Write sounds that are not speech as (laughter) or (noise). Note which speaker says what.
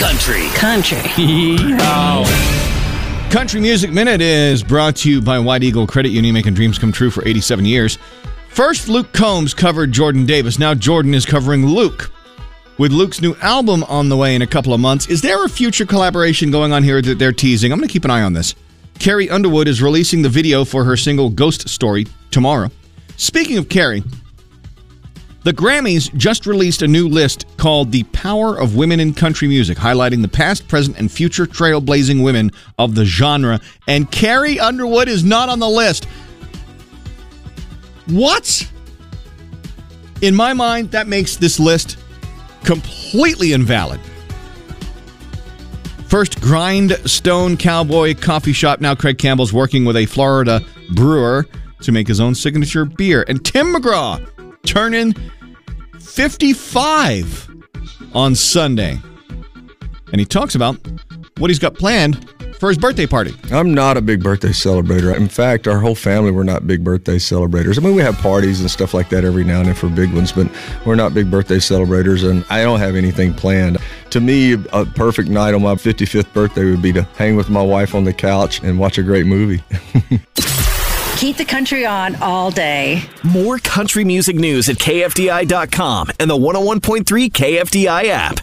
Speaker 1: country.
Speaker 2: Country. (laughs)
Speaker 3: Country Music Minute is brought to you by White Eagle Credit Union, making dreams come true for 87 years. First, Luke Combs covered Jordan Davis. Now, Jordan is covering Luke. With Luke's new album on the way in a couple of months, is there a future collaboration going on here that they're teasing? I'm going to keep an eye on this. Carrie Underwood is releasing the video for her single Ghost Story tomorrow. Speaking of Carrie, the Grammys just released a new list called The Power of Women in Country Music, highlighting the past, present, and future trailblazing women of the genre. And Carrie Underwood is not on the list. What? In my mind, that makes this list completely invalid. First Grindstone Cowboy Coffee Shop. Now Craig Campbell's working with a Florida brewer to make his own signature beer. And Tim McGraw turning 55 on Sunday. And he talks about what he's got planned for his birthday party.
Speaker 4: I'm not a big birthday celebrator. In fact, our whole family we're not big birthday celebrators. I mean, we have parties and stuff like that every now and then for big ones, but we're not big birthday celebrators, and I don't have anything planned. To me, a perfect night on my 55th birthday would be to hang with my wife on the couch and watch a great movie. (laughs)
Speaker 2: Keep the country on all day.
Speaker 1: More country music news at KFDI.com and the 101.3 KFDI app.